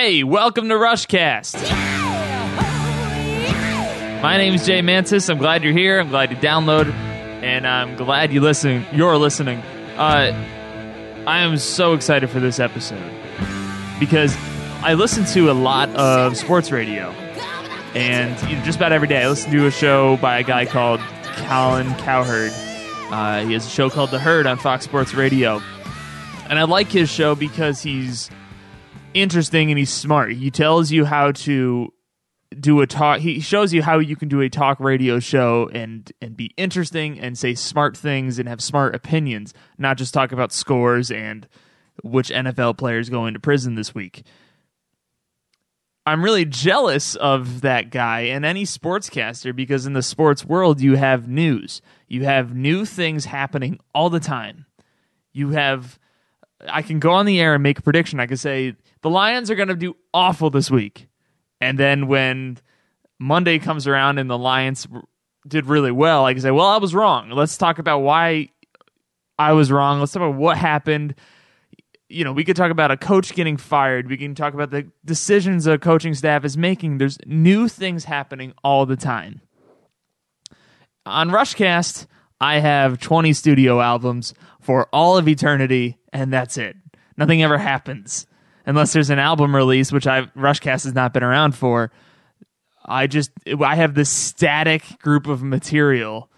Hey, welcome to Rushcast. My name is Jay Mantis. I'm glad you're here. I'm glad you download, and I'm glad you listen. You're listening. Uh, I am so excited for this episode because I listen to a lot of sports radio, and you know, just about every day I listen to a show by a guy called Colin Cowherd. Uh, he has a show called The Herd on Fox Sports Radio, and I like his show because he's interesting and he's smart. He tells you how to do a talk. He shows you how you can do a talk radio show and and be interesting and say smart things and have smart opinions, not just talk about scores and which NFL players go into prison this week. I'm really jealous of that guy and any sportscaster because in the sports world you have news. You have new things happening all the time. You have I can go on the air and make a prediction. I can say the Lions are going to do awful this week. And then when Monday comes around and the Lions did really well, I can say, well, I was wrong. Let's talk about why I was wrong. Let's talk about what happened. You know, we could talk about a coach getting fired. We can talk about the decisions a coaching staff is making. There's new things happening all the time. On Rushcast, I have 20 studio albums for all of eternity, and that's it. Nothing ever happens unless there's an album release, which I Rushcast has not been around for. I just I have this static group of material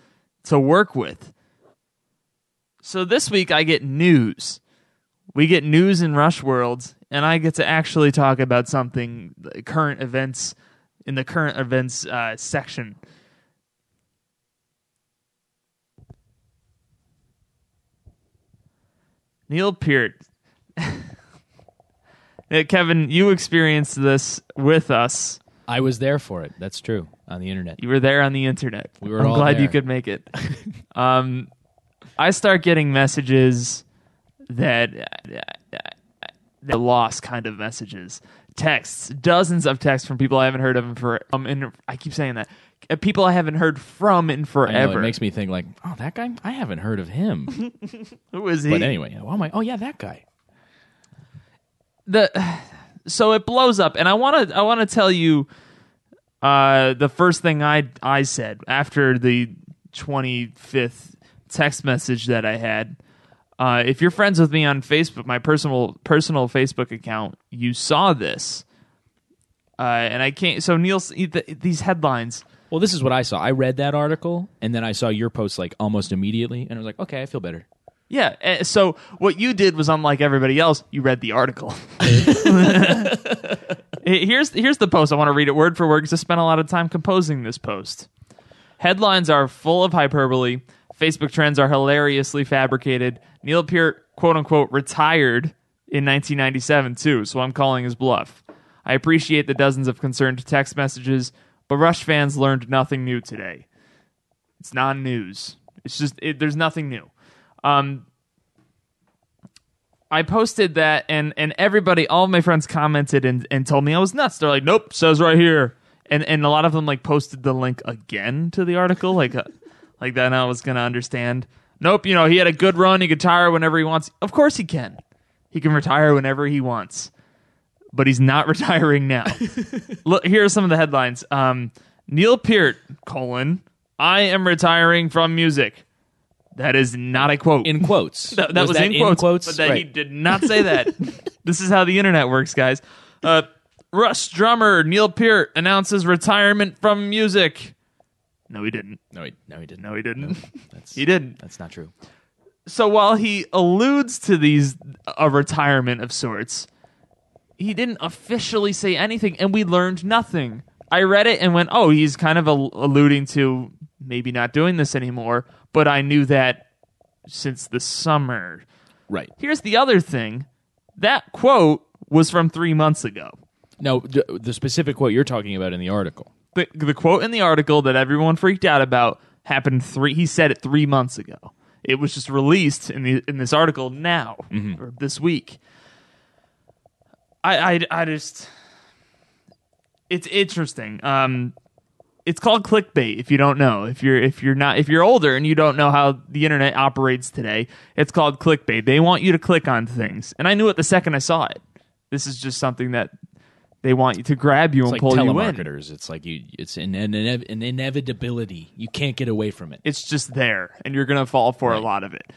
to work with. So this week I get news. We get news in Rush World, and I get to actually talk about something current events in the current events uh, section. Neil Peart. Kevin, you experienced this with us. I was there for it. That's true on the internet. You were there on the internet. We were I'm all glad you could make it. um, I start getting messages that the lost kind of messages, texts, dozens of texts from people I haven't heard of in for. Um, in, I keep saying that Uh, people I haven't heard from in I know, forever. it makes me think like, oh, that guy. I haven't heard of him. Who is he? but anyway, oh my, oh yeah, that guy. The so it blows up and i want to i want to tell you uh the first thing i i said after the 25th text message that i had uh if you're friends with me on facebook my personal personal facebook account you saw this uh and i can't so neil these headlines Well, this is what I saw. I read that article and then I saw your post like almost immediately, and I was like, okay, I feel better. Yeah. eh, So what you did was unlike everybody else. You read the article. here's here's the post. I want to read it word for word because I spent a lot of time composing this post. Headlines are full of hyperbole. Facebook trends are hilariously fabricated. Neil Peart, quote unquote, retired in 1997 too. So I'm calling his bluff. I appreciate the dozens of concerned text messages, but Rush fans learned nothing new today. It's non-news. It's just it, there's nothing new. Um, I posted that, and and everybody, all of my friends commented and, and told me I was nuts. They're like, "Nope, says right here," and and a lot of them like posted the link again to the article, like uh, like that. I was gonna understand. Nope, you know he had a good run. He could retire whenever he wants. Of course he can. He can retire whenever he wants, but he's not retiring now. Look, here are some of the headlines. Um, Neil Peart colon I am retiring from music. That is not a quote. In quotes. That, that was, in, quotes, but that he did not say that. this is how the internet works, guys. Uh, Rush drummer Neil Peart announces retirement from music. No, he didn't. No, he, no, he didn't. No, he didn't. That's, he didn't. That's not true. So while he alludes to these a retirement of sorts, he didn't officially say anything, and we learned nothing. I read it and went, "Oh, he's kind of al- alluding to maybe not doing this anymore." But I knew that since the summer. Right. Here's the other thing: that quote was from three months ago. No, the specific quote you're talking about in the article. The, the quote in the article that everyone freaked out about happened three. He said it three months ago. It was just released in the in this article now or this week. I, I I just it's interesting. Um, it's called clickbait. If you don't know, if you're if you're not if you're older and you don't know how the internet operates today, it's called clickbait. They want you to click on things, and I knew it the second I saw it. This is just something that They want you to grab you It's and like pull you in. It's like you. It's an, an, an inevitability. You can't get away from it. It's just there, and you're gonna fall for a lot of it.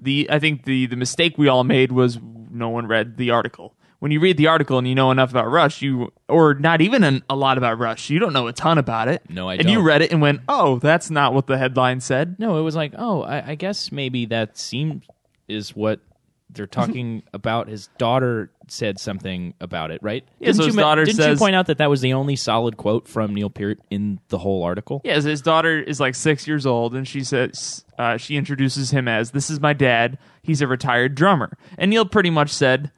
The I think the the mistake we all made was no one read the article. When you read the article and you know enough about Rush, you or not even an, a lot about Rush, you don't know a ton about it. No, I And you don't. read it and went, "Oh, that's not what the headline said." No, it was like, oh, I, I guess maybe that seemed is what they're talking about. His daughter said something about it, right? Yeah, so his ma- daughter didn't you point out that that was the only solid quote from Neil Peart in the whole article? Yes, his daughter is like six years old, and she says uh, she introduces him as, "This is my dad. He's a retired drummer." And Neil pretty much said,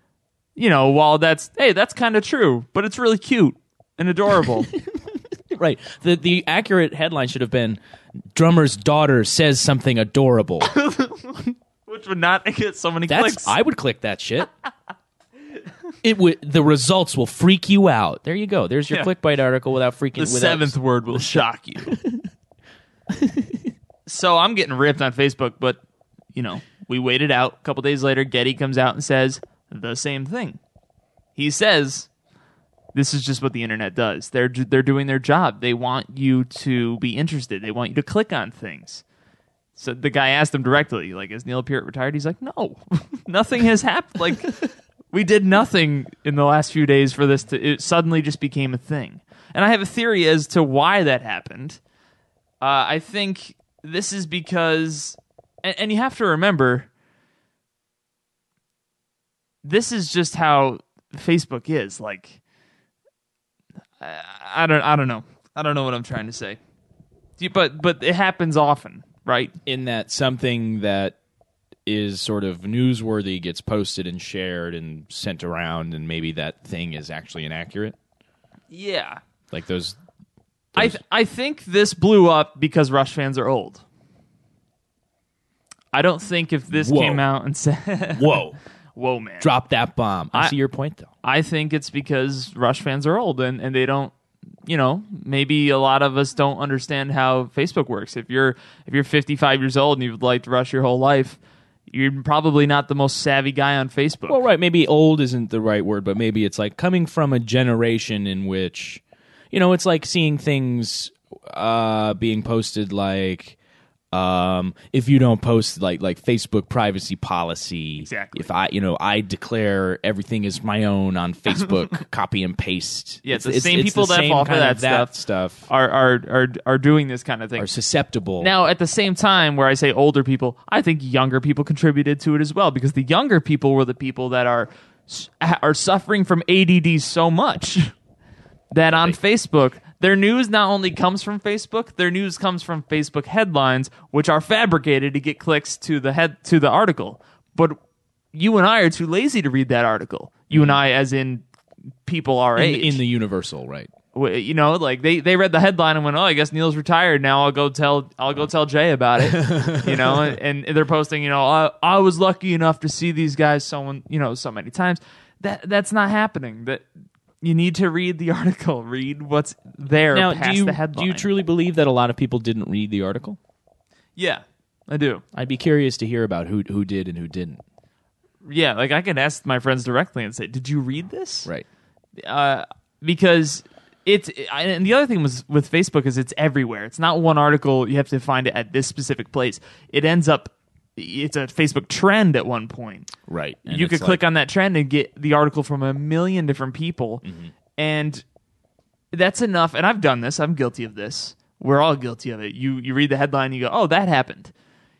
"You know, while that's hey, that's kind of true, but it's really cute and adorable." Right. The the accurate headline should have been "Drummer's daughter says something adorable." Which would not get so many That's clicks. I would click that shit. It would. The results will freak you out. There you go. There's your Yeah. clickbait article without freaking. the without, seventh word will shock you. so I'm getting ripped on Facebook, but you know, we waited out. A couple days later, Geddy comes out and says the same thing. He says, "This is just what the internet does. They're they're doing their job. They want you to be interested. They want you to click on things." So the guy asked him directly, like, "Is Neil Peart retired?" He's like, "No, nothing has happened. Like, we did nothing in the last few days for this to. It suddenly just became a thing." And I have a theory as to why that happened. Uh, I think this is because, and, and you have to remember, this is just how Facebook is. Like, I, I don't, I don't know, I don't know what I'm trying to say. But but it happens often, right? in that something that is sort of newsworthy gets posted and shared and sent around, and maybe that thing is actually inaccurate. Yeah. Like those. I th- I think this blew up because Rush fans are old. I don't think if this Whoa. came out and said, Whoa! "Whoa, man," Drop that bomb. I, I- see your point, though. I think it's because Rush fans are old and, and they don't you know, maybe a lot of us don't understand how Facebook works. If you're if you're 55 years old and you've liked Rush your whole life, you're probably not the most savvy guy on Facebook. Well, right. Maybe old isn't the right word, but maybe it's like coming from a generation in which, you know, it's like seeing things uh, being posted like. Um, if you don't post like like Facebook privacy policy, Exactly. If I, you know, I declare everything is my own on Facebook, copy and paste. Yeah, it's the same people the that same fall for that that stuff. stuff are are are are doing this kind of thing. are susceptible. Now, at the same time, where I say older people, I think younger people contributed to it as well because the younger people were the people that are are suffering from ADD so much that on Facebook, their news not only comes from Facebook, their news comes from Facebook headlines, which are fabricated to get clicks to the head to the article. But you and I are too lazy to read that article. You and I, as in people our in, age, in the universal, right? you know like they they read the headline and went oh i guess neil's retired now i'll go tell i'll go tell jay about it you know and, and they're posting you know I, I was lucky enough to see these guys so you know so many times that that's not happening that you need to read the article read what's there Now, past do you the headline do you truly believe that a lot of people didn't read the article? yeah i do I'd be curious to hear about who who did and who didn't. yeah like i can ask my friends directly and say did you read this Right. uh, because it's and the other thing was with Facebook is it's everywhere. It's not one article. You have to find it at this specific place. It ends up it's a Facebook trend at one point. Right. you could click on that trend and get the article from a million different people, Mm-hmm. and that's enough. And I've done this. I'm guilty of this. We're all guilty of it. You you read the headline, you go, "Oh, that happened."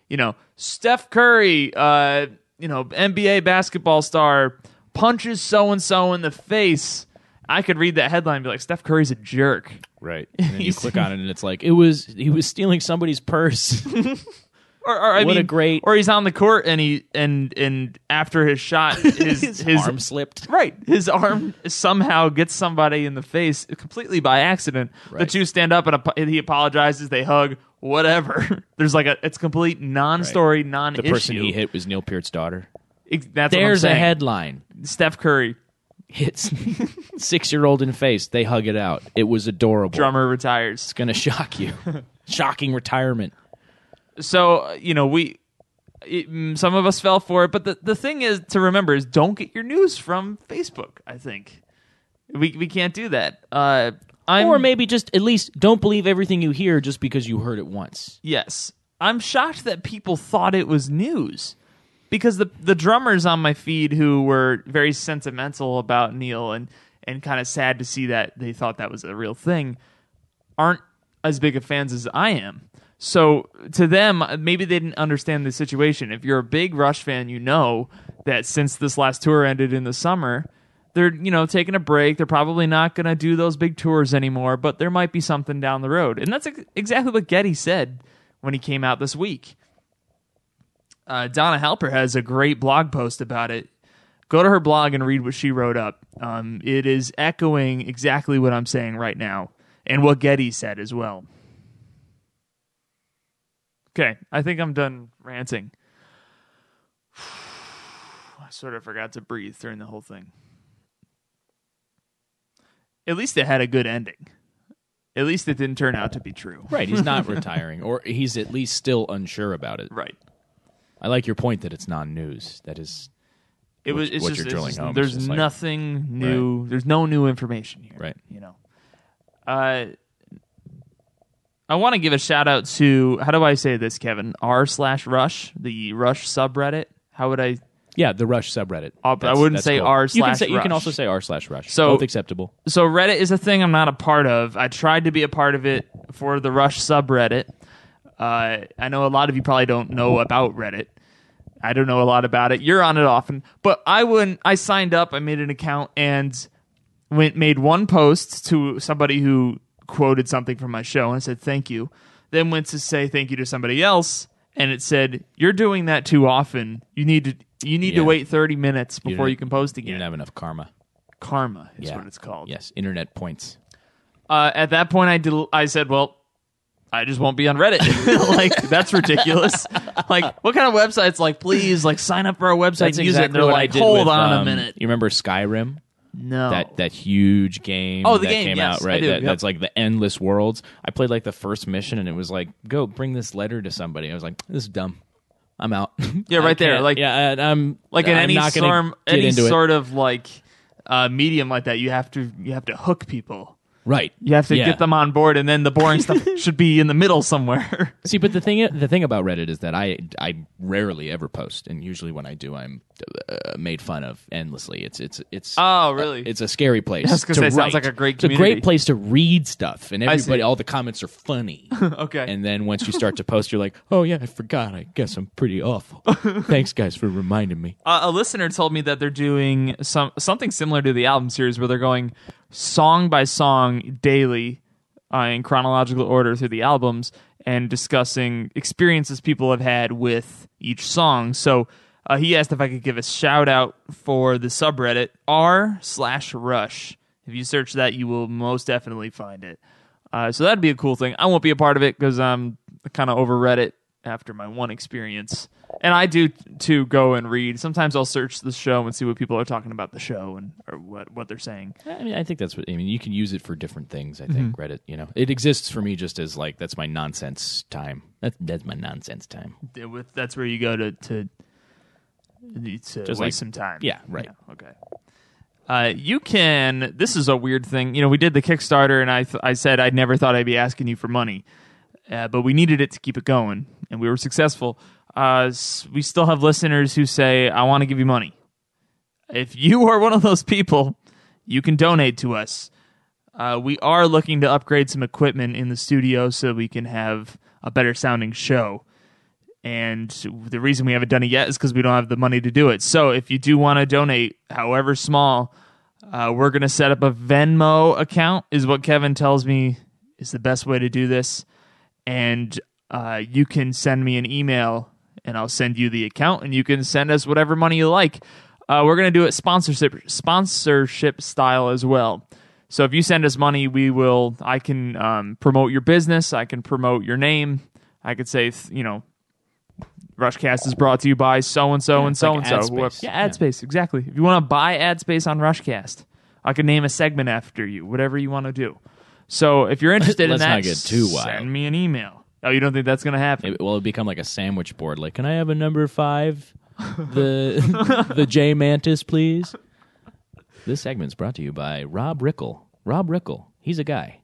You know, Steph Curry, uh, you know, NBA basketball star punches so and so in the face. I could read that headline and be like, "Steph Curry's a jerk." Right. And then you click on it and it's like it was he was stealing somebody's purse. Or, or I What a great- Or he's on the court and he and and after his shot, his his, his arm slipped. Right. His arm somehow gets somebody in the face completely by accident. The two stand up and ap- he apologizes. They hug. Whatever. There's like a it's complete non-story, non-issue. The person he hit was Neil Peart's daughter. Ex- That's There's what I'm a headline. Steph Curry, Hits six year old in face. They hug it out. It was adorable. drummer retires. It's gonna shock you. Shocking retirement. So you know we. It, mm, some of us fell for it, but the, the thing is to remember is don't get your news from Facebook. I think We we can't do that. Uh, I'm or maybe just at least don't believe everything you hear just because you heard it once. yes. I'm shocked that people thought it was news because the the drummers on my feed who were very sentimental about Neil and and kind of sad to see that they thought that was a real thing aren't as big of fans as I am. So to them, maybe they didn't understand the situation. If you're a big Rush fan, you know that since this last tour ended in the summer, they're you know taking a break. They're probably not going to do those big tours anymore, but there might be something down the road. And that's ex- exactly what Geddy said when he came out this week. Uh, Donna Halper has a great blog post about it. Go to her blog and read what she wrote up. Um, it is echoing exactly what I'm saying right now and what Geddy said as well. Okay, I think I'm done ranting. I sort of forgot to breathe during the whole thing. At least it had a good ending. At least it didn't turn out to be true. Right, he's not retiring, or he's at least still unsure about it. Right. I like your point that it's non-news. That is It was. What- It's what just, you're drilling just- home There's just like- nothing new. There's no new information here. Right. You know. Uh, I want to give a shout out to how do I say this, Kevin? R slash Rush, the Rush subreddit. How would I? yeah, the Rush subreddit. Uh, I wouldn't say cool. r You can slash say you can also say r slash Rush. So- both acceptable. So Reddit is a thing I'm not a part of. I tried to be a part of it for the Rush subreddit. Uh, I know a lot of you probably don't know about Reddit. I don't know a lot about it. You're on it often, but I wouldn't. I signed up. I made an account and went made one post to somebody who quoted something from my show and I said thank you. Then went to say thank you to somebody else, and it said you're doing that too often. You need to you need to wait 30 minutes before don't- you can post again. You didn't have enough karma. Karma is Yeah. what it's called. Yes, internet points. Uh, at that point, I del- I said, well, I just won't be on Reddit. like that's ridiculous. like what kind of websites? Like please, like sign up for our website, That's and use it. And they're like, I did hold with, on a um, minute. You remember Skyrim? No, That that huge game. Oh, the that game, came yes, out I right. do, That, yep. That's like the endless worlds. I played like the first mission, and it was like, go bring this letter to somebody. I was like, this is dumb. I'm out. Yeah, right there, like- yeah, and I'm like in I'm any not storm, any sort of like uh, medium like that, you have to you have to hook people. Right. You have to Yeah. get them on board, and then the boring stuff should be in the middle somewhere. See, but the thing the thing about Reddit is that I I rarely ever post, and usually when I do, I'm uh, made fun of endlessly. It's it's it's oh, really? it's a scary place. I was gonna say, it sounds like a great It's a great place to read stuff, and everybody, all the comments are funny. okay. and then once you start to post, you're like, oh yeah, I forgot. I guess I'm pretty awful. Thanks, guys, for reminding me. Uh, a listener told me that they're doing some something similar to the album series, where they're going song by song daily uh, in chronological order through the albums and discussing experiences people have had with each song. So uh, he asked if I could give a shout out for the subreddit r slash rush. If you search that, you will most definitely find it. Uh, so that'd be a cool thing. I won't be a part of it because I'm kind of over Reddit after my one experience. And I do to go and read. Sometimes I'll search the show and see what people are talking about the show and or what what they're saying. I mean, I think that's what I mean. You can use it for different things. I think Mm-hmm. Reddit. You know, it exists for me just as like that's my nonsense time. That's that's my nonsense time. With that's where you go to to, to Just waste like- some time. yeah, right. okay. Uh, you can. This is a weird thing. You know, we did the Kickstarter, and I th- I said I never thought I'd be asking you for money, uh, but we needed it to keep it going, and we were successful. Uh, we still have listeners who say, "I want to give you money." If you are one of those people, you can donate to us. Uh, we are looking to upgrade some equipment in the studio so we can have a better sounding show. And the reason we haven't done it yet is because we don't have the money to do it. So if you do want to donate, however small, uh, we're going to set up a Venmo account, is what Kevin tells me is the best way to do this. And uh, you can send me an email and I'll send you the account and you can send us whatever money you like. Uh, we're going to do it sponsorship sponsorship style as well. So if you send us money, we will. I can um, promote your business. I can promote your name. I could say, you know, Rushcast is brought to you by so and so and so and so. Yeah, ad Yeah. space exactly. If you want to buy ad space on Rushcast, I can name a segment after you. Whatever you want to do. So if you're interested in Let's that, not get too wild. send me an email. Oh, you don't think that's going to happen? It, well, it'll become like a sandwich board. Like, can I have a number five? The the J Mantis, please. This segment's brought to you by Rob Rickle. Rob Rickle. He's a guy.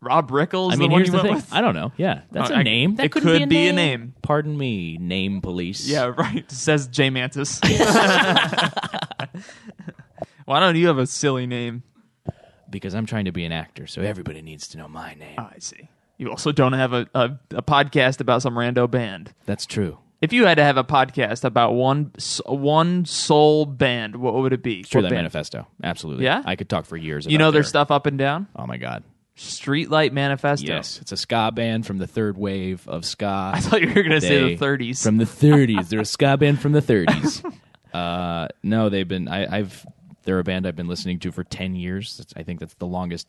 Rob Rickles. I mean, the one here's you the thing. with? I don't know. Yeah, that's Uh, a I- name. That it could, could be, be a, a name. name. Pardon me, name police. Yeah, right. Says J Mantis. Why don't you have a silly name? because I'm trying to be an actor, so everybody needs to know my name. Oh, I see. You also don't have a, a, a podcast about some rando band. That's true. If you had to have a podcast about one one sole band, what would it be? True What that band? manifesto. Absolutely. Yeah? I could talk for years. You know their stuff up and down. Oh my god. Streetlight Manifesto. Yes, it's a ska band from the third wave of ska. I thought you were going to say the 30s. from the 30s. They're a ska band from the 30s. uh, no, they've been. I, I've. They're a band I've been listening to for 10 years. That's, I think that's the longest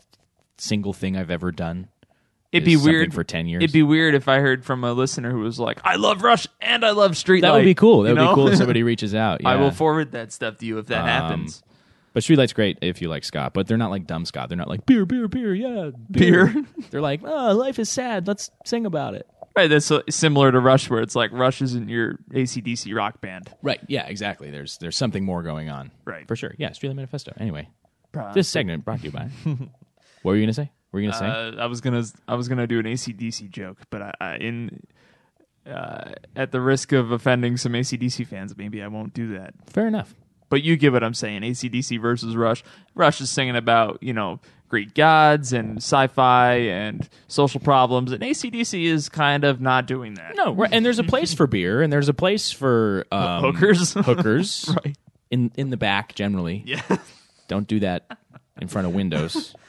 single thing I've ever done. It'd be weird for 10 years. It'd be weird if I heard from a listener who was like, "I love Rush and I love Streetlight." that would be cool. That You would know? be cool if somebody reaches out. I will forward that stuff to you if that Um, happens. But Streetlight's great if you like ska, but they're not like dumb ska. They're not like beer, beer, beer, yeah, Beer. they're like, oh, life is sad. Let's sing about it. Right, that's similar to Rush, where it's like Rush isn't your ACDC rock band. Right. Yeah. Exactly. There's there's something more going on. Right. For sure. Yeah. Streetlight Manifesto. Anyway, this segment brought to you by. what were you gonna say? Were you gonna say? Uh, I was gonna I was gonna do an ACDC joke, but I, I in uh, at the risk of offending some ACDC fans, maybe I won't do that. Fair enough. But you get what I'm saying. ACDC versus Rush. Rush is singing about you know Greek gods and sci-fi and social problems, and ACDC is kind of not doing that. No, right, and there's a place for beer, and there's a place for um, Hookers. hookers right. in in the back generally. Yeah. Don't do that in front of windows.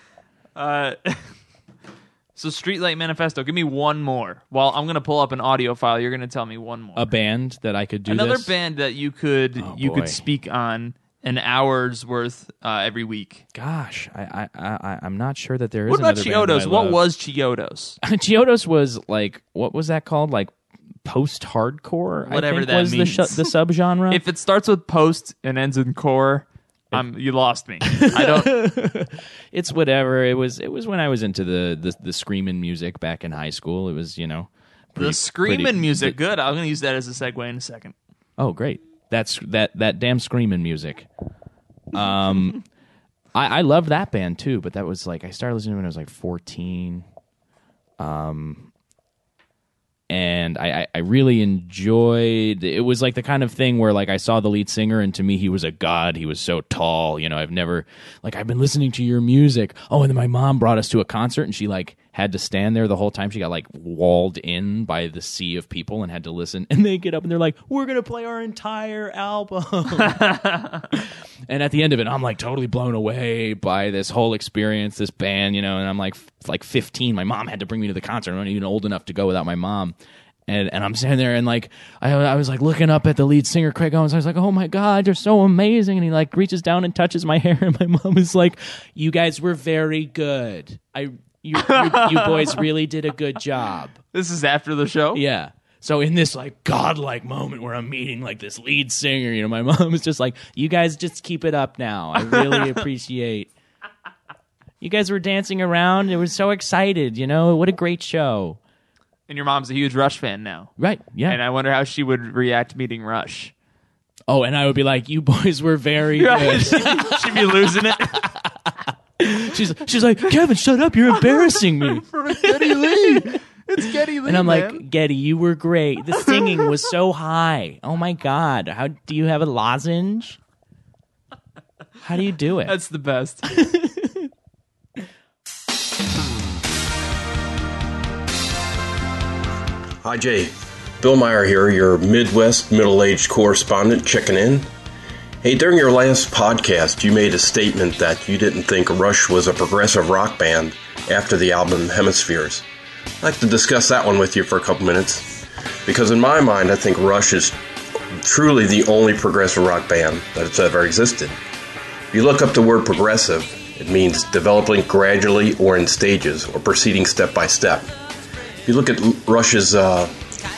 Uh, so Streetlight Manifesto. Give me one more. Well, I'm gonna pull up an audio file. You're gonna tell me one more. a band that I could do Another this? band that you could Oh, you boy. could speak on an hour's worth uh, every week. Gosh, I, I, I, I'm not sure that there is. What about Chiodos? What was Chiodos? Chiodos was like? What was that called? Like post-hardcore? I Whatever think that was means. the sh- the subgenre. If it starts with post and ends in core, um, you lost me. I don't. it's whatever. It was. It was when I was into the the, the screaming music back in high school. It was you know. the screaming pretty- music, good. I'm gonna use that as a segue in a second. Oh, great! That's that that damn screaming music. Um, I I loved that band too, but that was like I started listening when I was like fourteen. Um, and I, I really enjoyed. It was like the kind of thing where like I saw the lead singer, and to me he was a god. He was so tall. You know, I've never like I've been listening to your music. Oh, and then my mom brought us to a concert, and she like had to stand there the whole time. She got like walled in by the sea of people and had to listen. And they get up and they're like, "We're gonna play our entire album." and at the end of it, I'm like totally blown away by this whole experience, this band, you know. And I'm like, like 15. My mom had to bring me to the concert. I'm not even old enough to go without my mom. And, and I'm standing there and like I, I was like looking up at the lead singer Craig Owens. I was like, "Oh my god, you're so amazing!" And he like reaches down and touches my hair, and my mom is like, "You guys were very good. I you you, you boys really did a good job." This is after the show. Yeah. So in this like godlike moment where I'm meeting like this lead singer, you know, my mom is just like, "You guys just keep it up now. I really appreciate." You guys were dancing around. It was so excited, you know. What a great show. And your mom's a huge Rush fan now. Right. Yeah. And I wonder how she would react meeting Rush. oh, and I would be like, "You boys were very good." She'd be losing it. she's she's like, "Kevin, shut up. You're embarrassing me." Geddy Lee. It's Geddy Lee. And I'm man. like, "Geddy, you were great. The singing was so high. Oh my god. How do you have a lozenge? How do you do it?" that's the best. Hi, Jay. Bill Meyer here, your Midwest middle aged correspondent, checking in. Hey, during your last podcast, you made a statement that you didn't think Rush was a progressive rock band after the album Hemispheres. I'd like to discuss that one with you for a couple minutes. Because in my mind, I think Rush is truly the only progressive rock band that has ever existed. If you look up the word progressive, it means developing gradually or in stages or proceeding step by step. If you look at Rush's uh,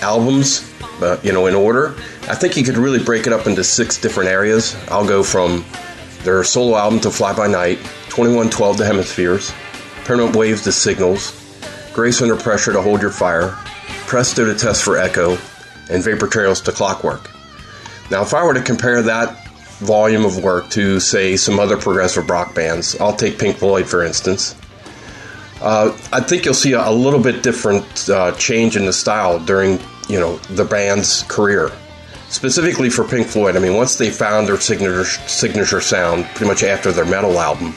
albums, uh, you know, in order, I think you could really break it up into six different areas. I'll go from their solo album to Fly By Night, 2112 to Hemispheres, Permanent Waves to Signals, Grace Under Pressure to Hold Your Fire, Presto to Test for Echo, and Vapor Trails to Clockwork. Now, if I were to compare that volume of work to, say, some other progressive rock bands. I'll take Pink Floyd, for instance. Uh, I think you'll see a, a little bit different uh, change in the style during, you know, the band's career. Specifically for Pink Floyd, I mean, once they found their signature signature sound, pretty much after their metal album,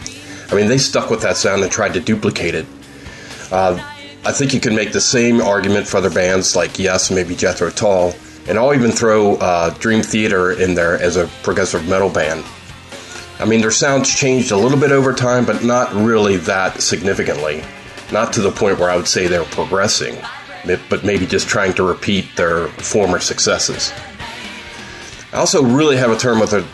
I mean, they stuck with that sound and tried to duplicate it. Uh, I think you can make the same argument for other bands like Yes, maybe Jethro Tull, and I'll even throw uh, Dream Theater in there as a progressive metal band. I mean, their sounds changed a little bit over time, but not really that significantly. Not to the point where I would say they're progressing, but maybe just trying to repeat their former successes. I also really have a term with the,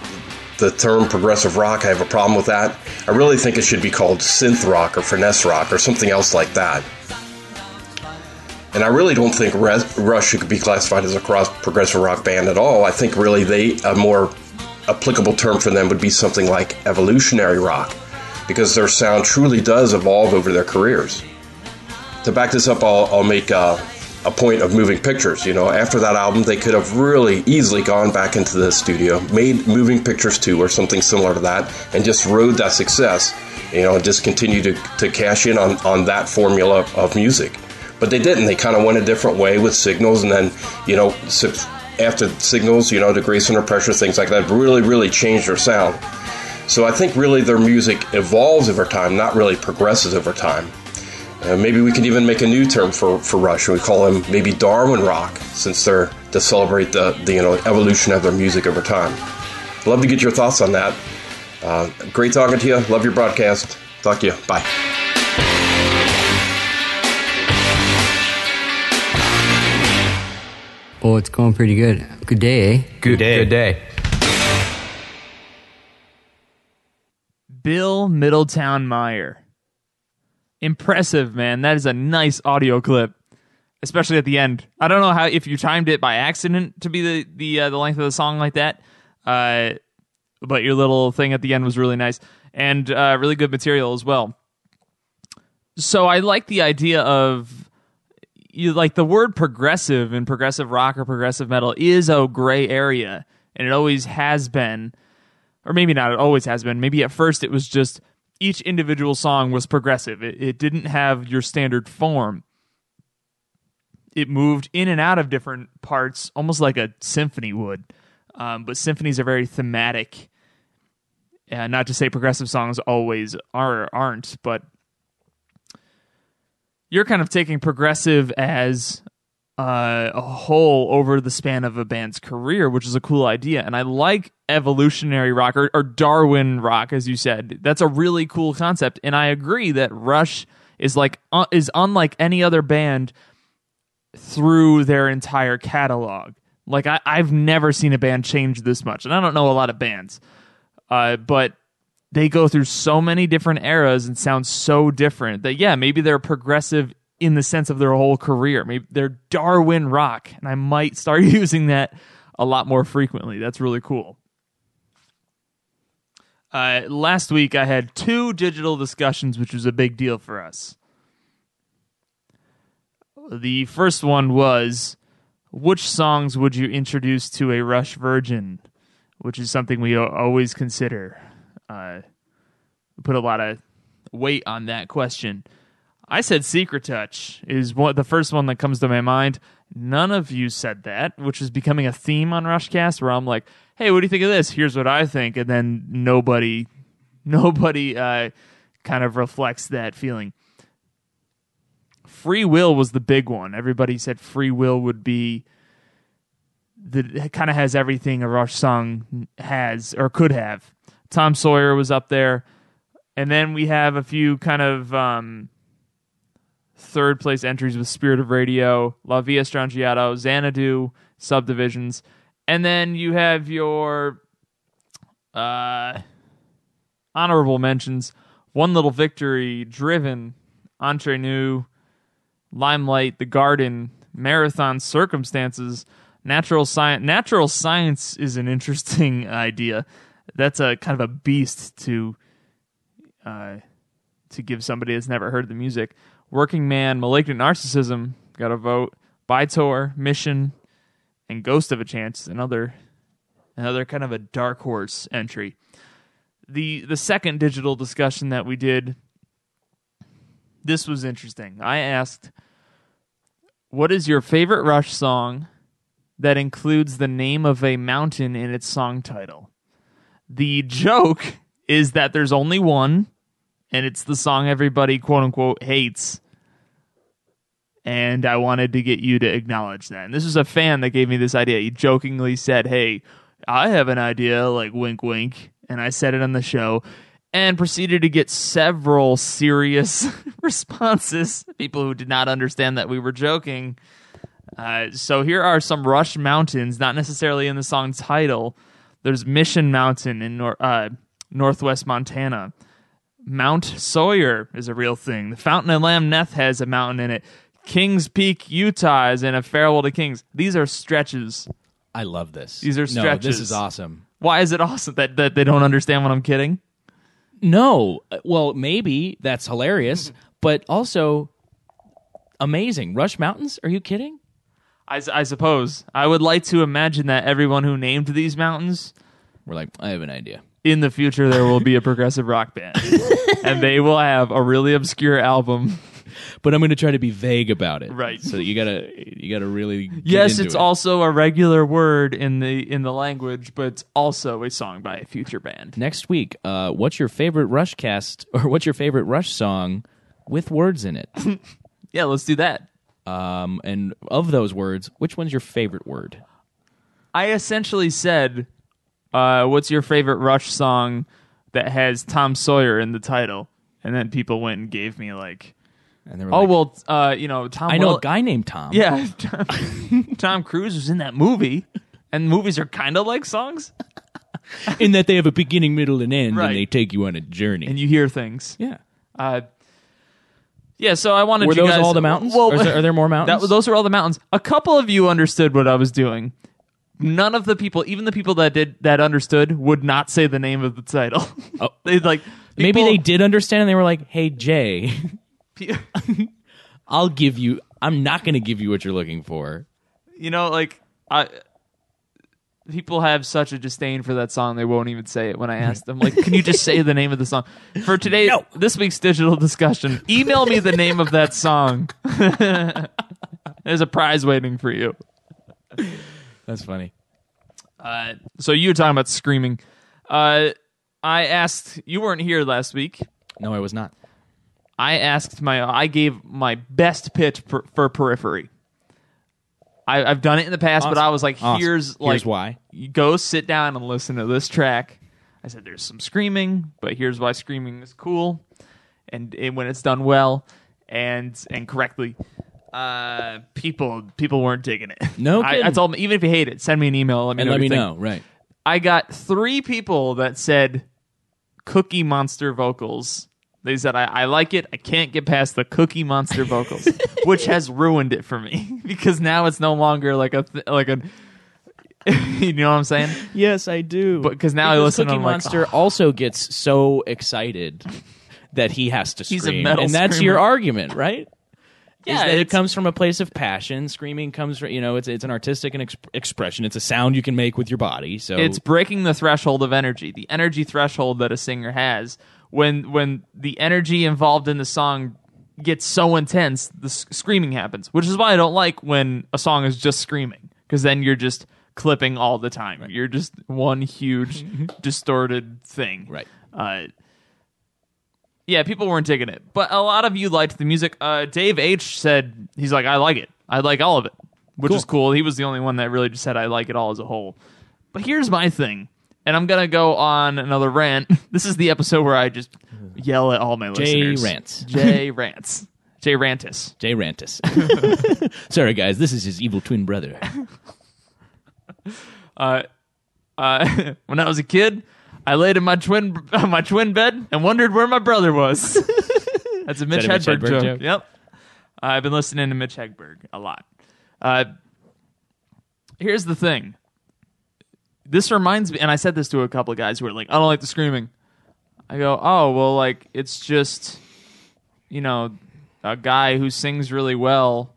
the term progressive rock. I have a problem with that. I really think it should be called synth rock or finesse rock or something else like that. And I really don't think Rush should be classified as a cross progressive rock band at all. I think really they a more applicable term for them would be something like evolutionary rock, because their sound truly does evolve over their careers. To back this up, I'll, I'll make a, a point of moving pictures. You know, after that album, they could have really easily gone back into the studio, made moving pictures 2 or something similar to that, and just rode that success, you know, and just continue to, to cash in on, on that formula of music. But they didn't. They kind of went a different way with signals, and then, you know, after signals, you know, the Under Pressure, things like that, really, really changed their sound. So I think really their music evolves over time, not really progresses over time. Uh, maybe we could even make a new term for, for Rush. We call them maybe Darwin rock, since they're to celebrate the, the you know evolution of their music over time. Love to get your thoughts on that. Uh, great talking to you. Love your broadcast. Talk to you. Bye. Oh, it's going pretty good. Good day, eh? Good, day. Good day. Bill Middletown Meyer. Impressive, man. That is a nice audio clip, especially at the end. I don't know how if you timed it by accident to be the the uh, the length of the song like that, uh, but your little thing at the end was really nice and uh, really good material as well. So I like the idea of you like the word progressive and progressive rock or progressive metal is a gray area and it always has been or maybe not it always has been maybe at first it was just each individual song was progressive. It, it didn't have your standard form. It moved in and out of different parts almost like a symphony would. Um, but symphonies are very thematic. Uh, not to say progressive songs always are aren't but you're kind of taking progressive as uh, a whole over the span of a band's career, which is a cool idea. And I like evolutionary rock or, or, Darwin rock, as you said. That's a really cool concept. And I agree that Rush is like uh, is unlike any other band through their entire catalog. Like I, I've never seen a band change this much, and I don't know a lot of bands, uh, but they go through so many different eras and sound so different that yeah, maybe they're progressive in the sense of their whole career. Maybe they're Darwin rock, and I might start using that a lot more frequently. That's really cool. Uh, last week I had two digital discussions, which was a big deal for us. The first one was which songs would you introduce to a Rush Virgin, which is something we always consider uh, put a lot of weight on that question. I said Secret Touch is what the first one that comes to my mind. None of you said that, which is becoming a theme on Rushcast where I'm like, "Hey, what do you think of this? Here's what I think," and then nobody, nobody, uh, kind of reflects that feeling. Free Will was the big one. Everybody said Free Will would be the kind of has everything a Rush song has or could have. Tom Sawyer was up there. And then we have a few kind of um, third place entries with Spirit of Radio, La Villa Strangiato, Xanadu, Subdivisions. And then you have your uh, honorable mentions One Little Victory, Driven, Entre Nous, Limelight, The Garden, Marathon Circumstances, Natural Science. Natural Science is an interesting idea that's a kind of a beast to uh, to give somebody that's never heard the music. Working Man, Malignant Narcissism got a vote. By Mission, and Ghost of a Chance, another Another kind of a dark horse entry. The the second digital discussion that we did this was interesting. I asked what is your favorite Rush song that includes the name of a mountain in its song title? The joke is that there's only one, and it's the song everybody quote unquote hates. And I wanted to get you to acknowledge that. And this is a fan that gave me this idea. He jokingly said, Hey, I have an idea, like wink wink. And I said it on the show and proceeded to get several serious responses. People who did not understand that we were joking. Uh, so here are some Rush mountains, not necessarily in the song title. There's Mission Mountain in nor- uh, northwest Montana. Mount Sawyer is a real thing. The Fountain of Lamneth has a mountain in it. Kings Peak, Utah is in a Farewell to Kings. These are stretches. I love this. These are No, stretches. this is awesome. Why is it awesome that, that they don't understand what I'm kidding? No, uh, well, maybe that's hilarious, but also amazing. Rush Mountains? Are you kidding? I suppose. I would like to imagine that everyone who named these mountains We're like, I have an idea. In the future there will be a progressive rock band and they will have a really obscure album But I'm going to try to be vague about it. Right. So you gotta you gotta really. get yes into it's it. also a regular word in the in the language but it's also a song by a future band Next week, uh, what's your favorite Rush cast or what's your favorite Rush song with words in it? yeah let's do that Um, and of those words, which one's your favorite word? i essentially said uh, what's your favorite rush song that has tom sawyer in the title and then people went and gave me like And they were oh like, well uh, you know tom I know Will- a guy named Tom. yeah tom, tom cruise was in that movie and movies are kind of like songs in that they have a beginning, middle, and end, Right. and they take you on a journey. and you hear things yeah. Uh, yeah, so I wanted Were you those guys- all the mountains? Well, there- are there more mountains? That, those were all the mountains. A couple of you understood what I was doing. None of the people, even the people that did that understood, would not say the name of the title. Oh. they like Maybe people- they did understand, and they were like, "Hey, Jay, I'll give you. I'm not going to give you what you're looking for." You know, like I. People have such a disdain for that song; they won't even say it when I ask them. Like, can you just say the name of the song for today? No. This week's digital discussion. Email me the name of that song. There's a prize waiting for you. That's funny. Uh, so you were talking about screaming. Uh, I asked you weren't here last week. No, I was not. I asked my I gave my best pitch for, for Periphery. I, I've done it in the past, but I was like, Awesome. here's Here's like why. You go sit down and listen to this track. I said there's some screaming, but here's why screaming is cool, and, and when it's done well and and correctly. Uh, people people weren't digging it. No I, I kidding. told them even if you hate it, send me an email. Let me And know. let what me you think. know. Right. I got three people that said Cookie Monster vocals. They said I, I like it. I can't get past the Cookie Monster vocals, which has ruined it for me because now it's no longer like a th- like a. you know what I'm saying? Yes, I do. But- 'cause now I listen Cookie and I'm like, Monster also gets so excited that he has to He's a scream, metal and that's screamer. your argument, right? Yeah, it comes from a place of passion. Screaming comes from you know it's it's an artistic and exp- expression. It's a sound you can make with your body. So It's breaking the threshold of energy, the energy threshold that a singer has. When when the energy involved in the song gets so intense, the s- screaming happens. Which is why I don't like when a song is just screaming, because then you're just clipping all the time. You're just one huge distorted thing. Right. Uh, yeah, people weren't digging it, but a lot of you liked the music. Uh, Dave H said he's like, I like it. I like all of it, which Cool. is cool. He was the only one that really just said I like it all as a whole. But here's my thing, and I'm gonna go on another rant. This is the episode where I just yell at all my Jay listeners. rants. Jay rants. Jay Rantis. Jay Rantis. Sorry, guys, this is his evil twin brother. Uh, uh, when I was a kid, I laid in my twin my twin bed and wondered where my brother was. That's a Mitch, a Mitch Hedberg, Hedberg joke. joke? Yep. I've been listening to Mitch Hedberg a lot. Uh, here's the thing. This reminds me, and I said this to a couple of guys who were like, "I don't like the screaming." I go, "Oh, well, like it's just, you know, a guy who sings really well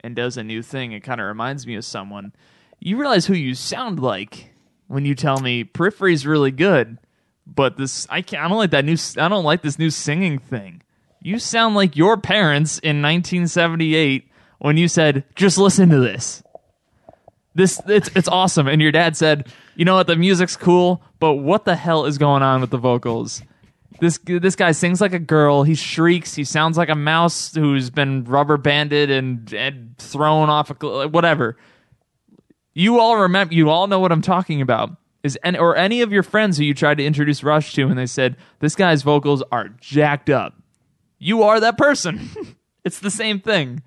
and does a new thing. It kind of reminds me of someone. You realize who you sound like when you tell me Periphery's really good, but this I can't. I don't like that new. I don't like this new singing thing. You sound like your parents in 1978 when you said, "Just listen to this." This it's it's awesome, and your dad said, "You know what? The music's cool, but what the hell is going on with the vocals?" This this guy sings like a girl. He shrieks. He sounds like a mouse who's been rubber banded and and thrown off a whatever. You all remember. You all know what I'm talking about. Is and or any of your friends who you tried to introduce Rush to, and they said this guy's vocals are jacked up. You are that person. it's the same thing.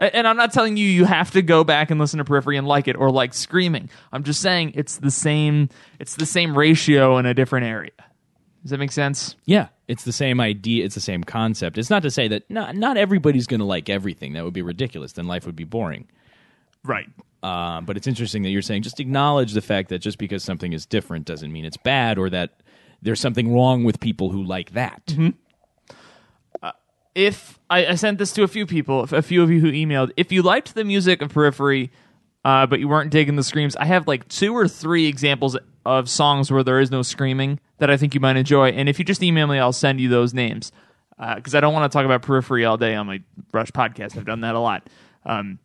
A- And I'm not telling you you have to go back and listen to Periphery and like it or like Screaming. I'm just saying it's the same. It's the same ratio in a different area. Does that make sense? Yeah, it's the same idea. It's the same concept. It's not to say that not not everybody's going to like everything. That would be ridiculous. Then life would be boring. Right. Um, but it's interesting that you're saying just acknowledge the fact that just because something is different doesn't mean it's bad, or that there's something wrong with people who like that. if I, I sent this to a few people, a few of you who emailed, if you liked the music of Periphery, uh, but you weren't digging the screams, I have like two or three examples of songs where there is no screaming that I think you might enjoy. And if you just email me, I'll send you those names because I don't want to talk about Periphery all day on my Rush podcast. I've done that a lot. Um,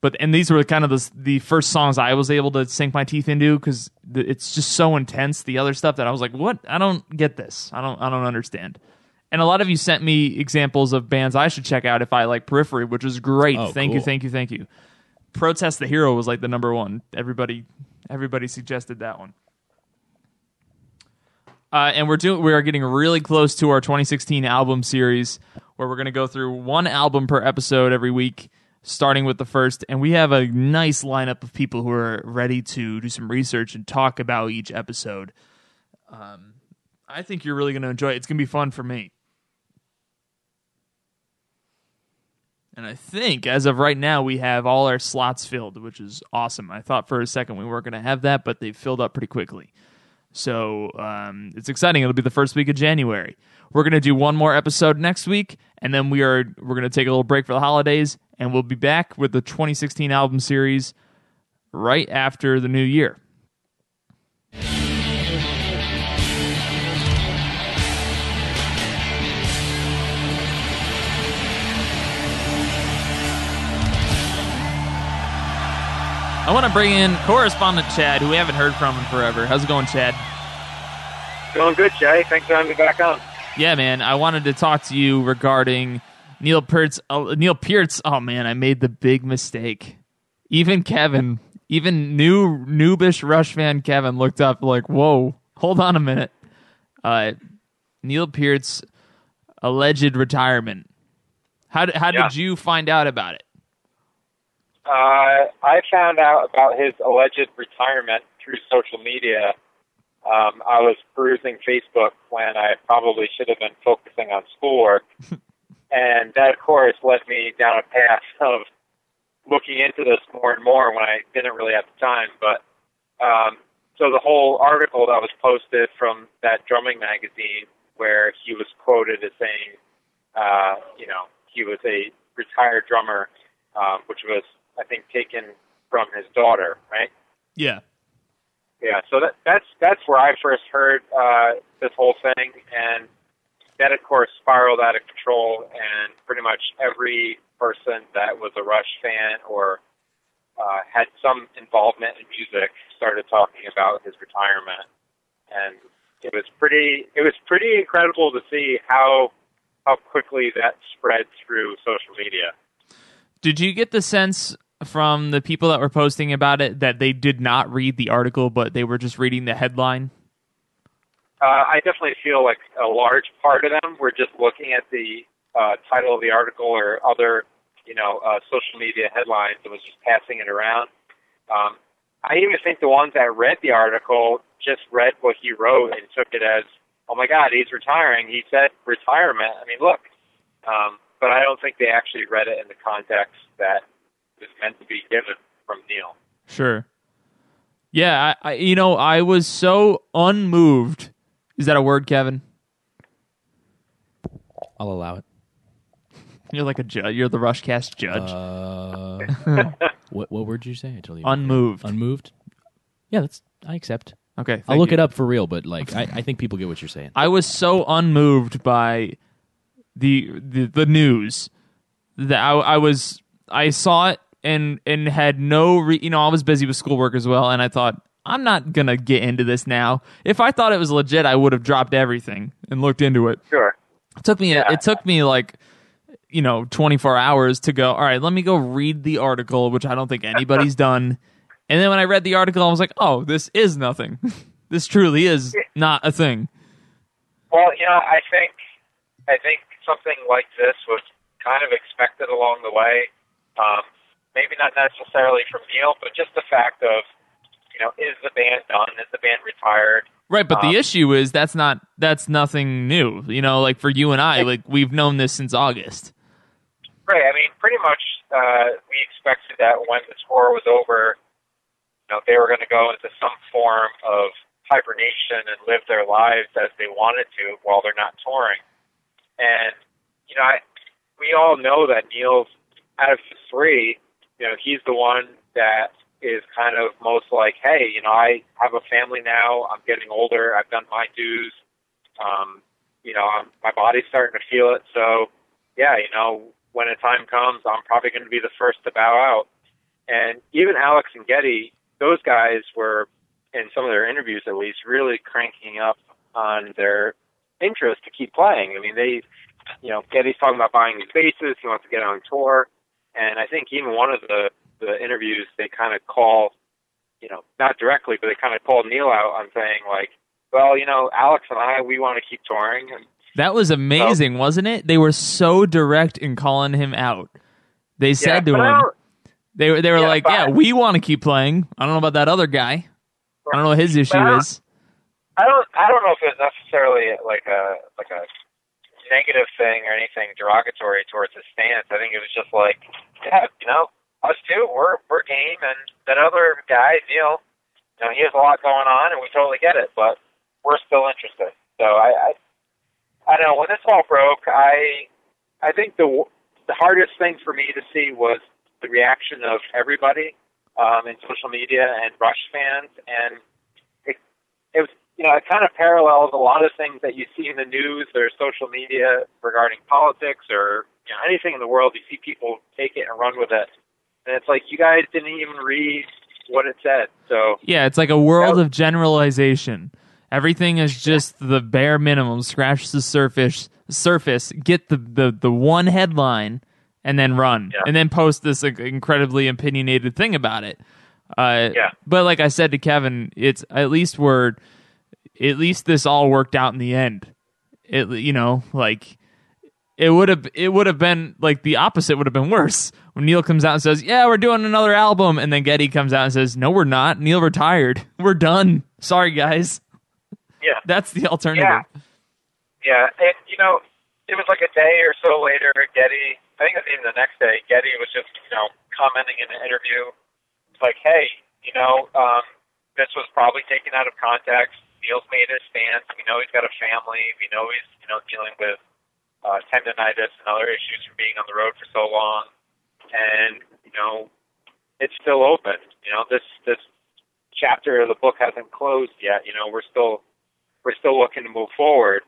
but and these were kind of the the first songs I was able to sink my teeth into because it's just so intense. The other stuff that I was like, what? I don't get this. I don't. I don't understand. And a lot of you sent me examples of bands I should check out if I like Periphery, which is great. Oh, thank you, thank you, thank you. Protest the Hero was like the number one. Everybody, everybody suggested that one. Uh, and we're doing we are getting really close to our 2016 album series where we're going to go through one album per episode every week starting with the first and we have a nice lineup of people who are ready to do some research and talk about each episode. Um, i think you're really going to enjoy it. It's going to be fun for me. And i think as of right now we have all our slots filled which is awesome. I thought for a second we weren't going to have that but they filled up pretty quickly. So um, it's exciting. It'll be the first week of January. We're gonna do one more episode next week, and then we are we're gonna take a little break for the holidays, and we'll be back with the 2016 album series right after the new year. I want to bring in correspondent Chad, who we haven't heard from in forever. How's it going, Chad? Going good, Jay. Thanks for having me back on. Yeah, man. I wanted to talk to you regarding Neil Peart's. Uh, Neil Peart's. Oh man, I made the big mistake. Even Kevin, even new noobish Rush fan Kevin, looked up like, "Whoa, hold on a minute." Uh, Neil Peart's alleged retirement. How did how Yeah. did you find out about it? Uh, I found out about his alleged retirement through social media. Um, I was perusing Facebook when I probably should have been focusing on schoolwork. and that, of course, led me down a path of looking into this more and more when I didn't really have the time. But um, so the whole article that was posted from that drumming magazine where he was quoted as saying, uh, you know, he was a retired drummer, um, which was, I think, taken from his daughter, right? Yeah. Yeah, so that, that's that's where I first heard uh, this whole thing, and that of course spiraled out of control, and pretty much every person that was a Rush fan or uh, had some involvement in music started talking about his retirement, and it was pretty it was pretty incredible to see how how quickly that spread through social media. Did you get the sense from the people that were posting about it that they did not read the article, but they were just reading the headline? Uh, I definitely feel like a large part of them were just looking at the uh, title of the article or other, you know, uh, social media headlines and was just passing it around. Um, I even think the ones that read the article just read what he wrote and took it as, oh my God, he's retiring. He said retirement. I mean, look. Um, but I don't think they actually read it in the context that was meant to be given from Neil. Sure. Yeah, I, I you know, I was so unmoved. Is that a word, Kevin? I'll allow it. You're like a judge. You're the Rushcast judge. Uh, what what word did you say? I told you. Unmoved. Unmoved. Yeah, that's I accept. Okay, I'll look you. it up for real, but like I, I think people get what you're saying. I was so unmoved by the the, the news that I, I was I saw it and and had no re, you know I was busy with schoolwork as well and I thought I'm not gonna get into this now. If I thought it was legit, I would have dropped everything and looked into it. Sure. It took me Yeah. it took me like you know 24 hours to go. All right, let me go read the article, which I don't think anybody's done. And then when I read the article, I was like, oh, this is nothing. this truly is not a thing. Well, you know, I think I think something like this was kind of expected along the way. Um, maybe not necessarily from Neil, but just the fact of, you know, is the band done? Is the band retired? Right, but the Um, issue is that's not that's nothing new. You know, like for you and I, like we've known this since August. Right. I mean, pretty much uh, we expected that when the tour was over, you know, they were going to go into some form of hibernation and live their lives as they wanted to while they're not touring. And you know, I, we all know that Neil's out of the three. You know, he's the one that is kind of most like, hey, you know, I have a family now. I'm getting older. I've done my dues. Um, you know, I'm, my body's starting to feel it. So, yeah, you know, when a time comes, I'm probably going to be the first to bow out. And even Alex and Geddy, those guys were, in some of their interviews at least, really cranking up on their interest to keep playing. I mean, they, you know, Geddy's talking about buying these basses. He wants to get on tour. And I think even one of the, the interviews, they kind of call, you know, not directly, but they kind of called Neil out on saying, like, well, you know, Alex and I, we want to keep touring. And That was amazing, wasn't it? They were so direct in calling him out. They said to him, they were they were Yeah, like, "Yeah, we want to keep playing." I don't know about that other guy. I don't know what his issue I is. I don't I don't know if it's necessarily like a like a negative thing or anything derogatory towards his stance. I think it was just like, yeah, you know, us too, we're we're game, and that other guy, Neil, you know, he has a lot going on, and we totally get it, but we're still interested. So I, I, I don't know. When this all broke, I, I think the the hardest thing for me to see was the reaction of everybody um, in social media and Rush fans, and it, it was you know, it kind of parallels a lot of things that you see in the news or social media regarding politics or you know, anything in the world. You see people take it and run with it, and it's like you guys didn't even read what it said. So Yeah, it's like a world That- of generalization. Everything is just the bare minimum. Scratch the surface, surface. Get the the, the one headline, and then run, Yeah. and then post this incredibly opinionated thing about it. Uh, Yeah. But like I said to Kevin, it's at least we're at least this all worked out in the end. It you know like it would have it would have been like the opposite would have been worse when Neil comes out and says, "Yeah, we're doing another album," and then Geddy comes out and says, "No, we're not. Neil retired. We're done. Sorry, guys." yeah, That's the alternative. yeah, and you know, it was like a day or so later. Geddy, I think it was even the next day. Geddy was just you know commenting in an interview, It's like, hey, you know, um, this was probably taken out of context. Neil's made his stance. We know he's got a family. We know he's you know dealing with uh, tendonitis and other issues from being on the road for so long, and you know it's still open. You know this this chapter of the book hasn't closed yet. You know we're still we're still looking to move forward,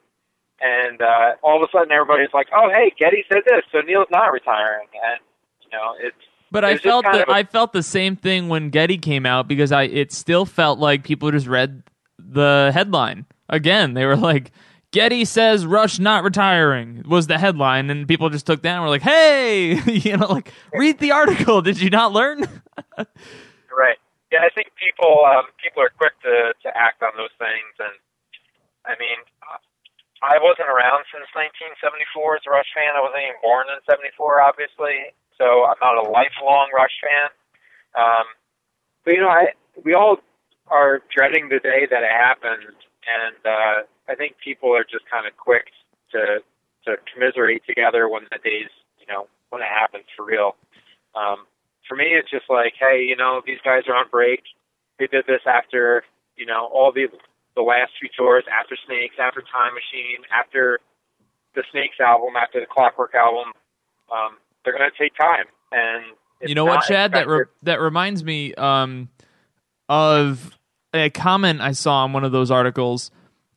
and uh, all of a sudden everybody's like, oh hey, Geddy said this, so Neil's not retiring, and you know it's. But I felt of a- I felt the same thing when Geddy came out because I it still felt like people just read the headline again. They were like, "Geddy says Rush not retiring" was the headline, and people just took that and were like, "Hey, you know, like read the article. Did you not learn?" Right. Yeah, I think people um, people are quick to to act on those things, and I mean, I wasn't around since 1974 as a Rush fan. I wasn't even born in '74, obviously, so I'm not a lifelong Rush fan. Um, but you know, I we all are dreading the day that it happens, and uh, I think people are just kind of quick to to commiserate together when the days, you know, when it happens for real. Um, for me, it's just like, hey, you know, these guys are on break. They did this after, you know, all the the last few tours, after Snakes, after Time Machine, after the Snakes album, after the Clockwork album. Um, they're going to take time, and you know what, Chad? That re- that reminds me um, of a comment I saw on one of those articles.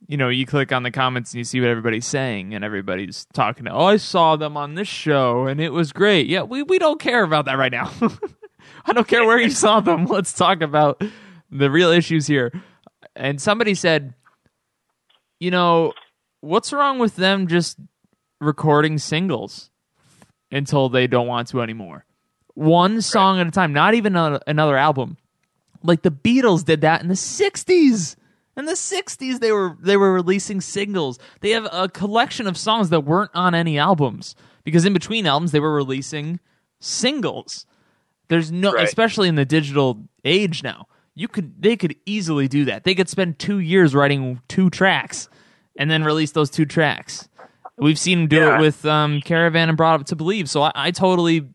You know, you click on the comments and you see what everybody's saying, and everybody's talking. Oh, I saw them on this show, and it was great. Yeah, we we don't care about that right now. I don't care where you saw them. Let's talk about the real issues here. And somebody said, you know, what's wrong with them just recording singles until they don't want to anymore? One song at a time, not even a, another album. Like the Beatles did that in the 60s. In the 60s they were they were releasing singles. They have a collection of songs that weren't on any albums because in between albums they were releasing singles. There's no Right. especially in the digital age now. You could they could easily do that. They could spend 2 years writing two tracks and then release those two tracks. We've seen them do Yeah. it with um, Caravan and Brought Up to Believe. So I, I totally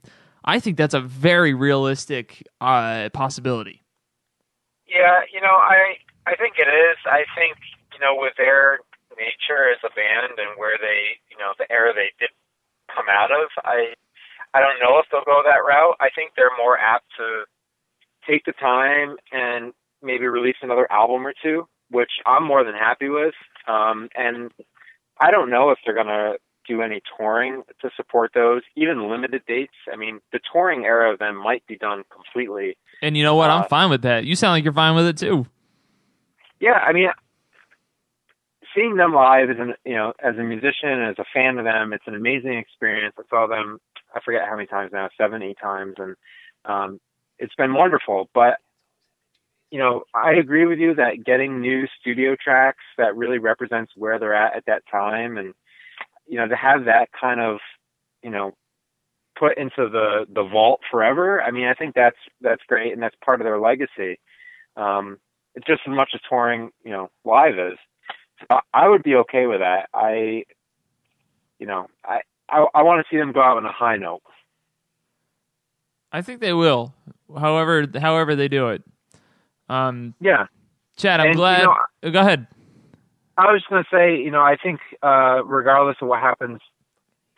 I think that's a very realistic uh, possibility. Yeah, you know, I I think it is. I think you know, with their nature as a band and where they, you know, the era they did come out of, I I don't know if they'll go that route. I think they're more apt to take the time and maybe release another album or two, which I'm more than happy with. Um, and I don't know if they're gonna do any touring to support those, even limited dates. I mean, the touring era of them might be done completely. And you know what? I'm Uh, fine with that. You sound like you're fine with it too. Yeah, I mean, seeing them live as an you know as a musician as a fan of them, it's an amazing experience. I saw them, I forget how many times now, seven, eight times, and um, it's been wonderful. But you know, I agree with you that getting new studio tracks that really represents where they're at at that time, and you know, to have that kind of you know put into the the vault forever. I mean, I think that's that's great, and that's part of their legacy. Um, it's just as much as touring, you know, live is. So I- would be okay with that. I, you know, I I, I want to see them go out on a high note. I think they will. However, however they do it. Um, Yeah, Chad, I'm And, you glad. know, uh, go ahead. I was just going to say, you know, I think uh, regardless of what happens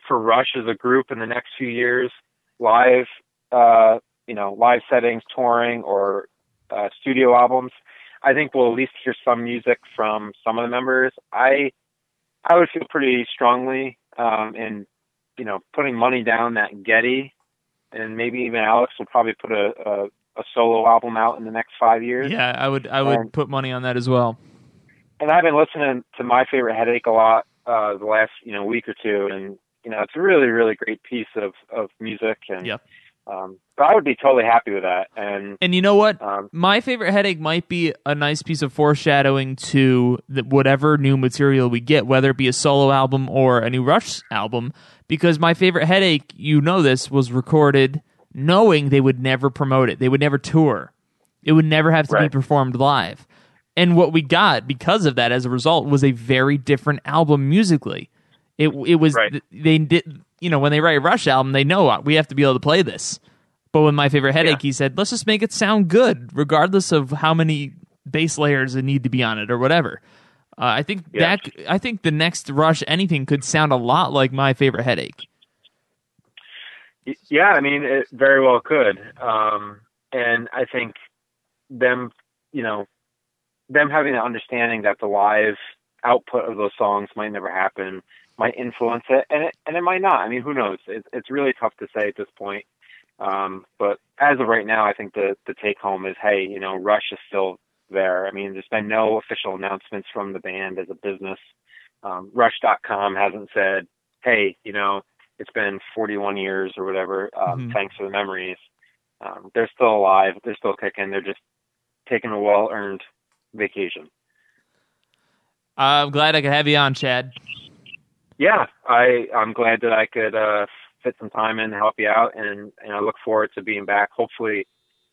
for Rush as a group in the next few years, live, uh, you know, live settings, touring, or uh, studio albums, I think we'll at least hear some music from some of the members. I, I would feel pretty strongly um, in, you know, putting money down that Geddy, and maybe even Alex will probably put a, a, a solo album out in the next five years. Yeah, I would. I would Um, put money on that as well. and I've been listening to my favorite headache a lot uh, the last you know week or two, and you know it's a really really great piece of of music, and Yep. Um, but I would be totally happy with that, and And you know what? um, My favorite headache might be a nice piece of foreshadowing to the, whatever new material we get, whether it be a solo album or a new Rush album. Because my favorite headache, you know this, was recorded knowing they would never promote it. They would never tour. It would never have to be performed live. And what we got because of that, as a result, was a very different album musically. It it was Right. they did you know when they write a Rush album, they know uh, we have to be able to play this. But with my favorite headache, Yeah. he said, let's just make it sound good, regardless of how many bass layers that need to be on it or whatever. Uh, I think Yeah. that I think the next Rush anything could sound a lot like my favorite headache. yeah, I mean it very well could, um, and I think them you know them having the understanding that the live output of those songs might never happen might influence it, and it and it might not. I mean, who knows? It's it's really tough to say at this point. Um, but as of right now, I think the the take home is, hey, you know, Rush is still there. I mean, there's been no official announcements from the band as a business. Um, Rush.com hasn't said, hey, you know, it's been 41 years or whatever. Um, Mhm. Thanks for the memories. Um, they're still alive. They're still kicking. They're just taking a well earned vacation. I'm glad I could have you on, Chad. Yeah, I I'm glad that I could uh, fit some time in to help you out, and and I look forward to being back. Hopefully,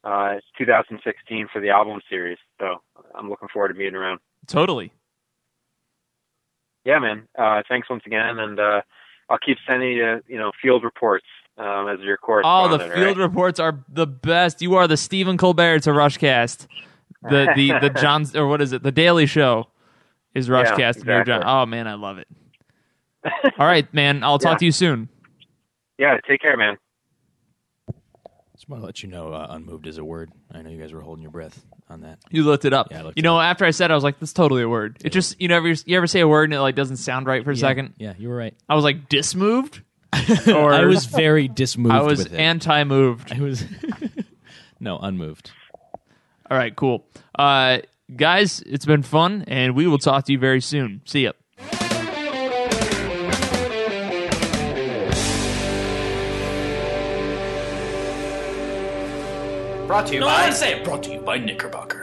uh, it's 2016 for the album series. So I'm looking forward to being around. Totally. Yeah, man. Uh, thanks once again, and uh, I'll keep sending you you know field reports um, as your course. Oh, the field right? reports are the best. You are the Stephen Colbert to Rushcast. The the the John or what is it? The Daily Show is Rushcast. Yeah, John. exactly. Oh man, I love it. All right, man. I'll talk Yeah. to you soon. yeah, take care, man. Just want to let you know, uh, unmoved is a word. I know you guys were holding your breath on that. You looked it up. Yeah, I looked you it know, after I said, it, I was like, "That's totally a word." It just you never you ever say a word and it like doesn't sound right for a second. Yeah, you were right. I was like dismoved, or I was very dismoved I was with it. anti-moved. I was no unmoved. All right, cool. Uh, guys, it's been fun, and we will talk to you very soon. See ya. Brought to you by. say it brought to you by Knickerbocker.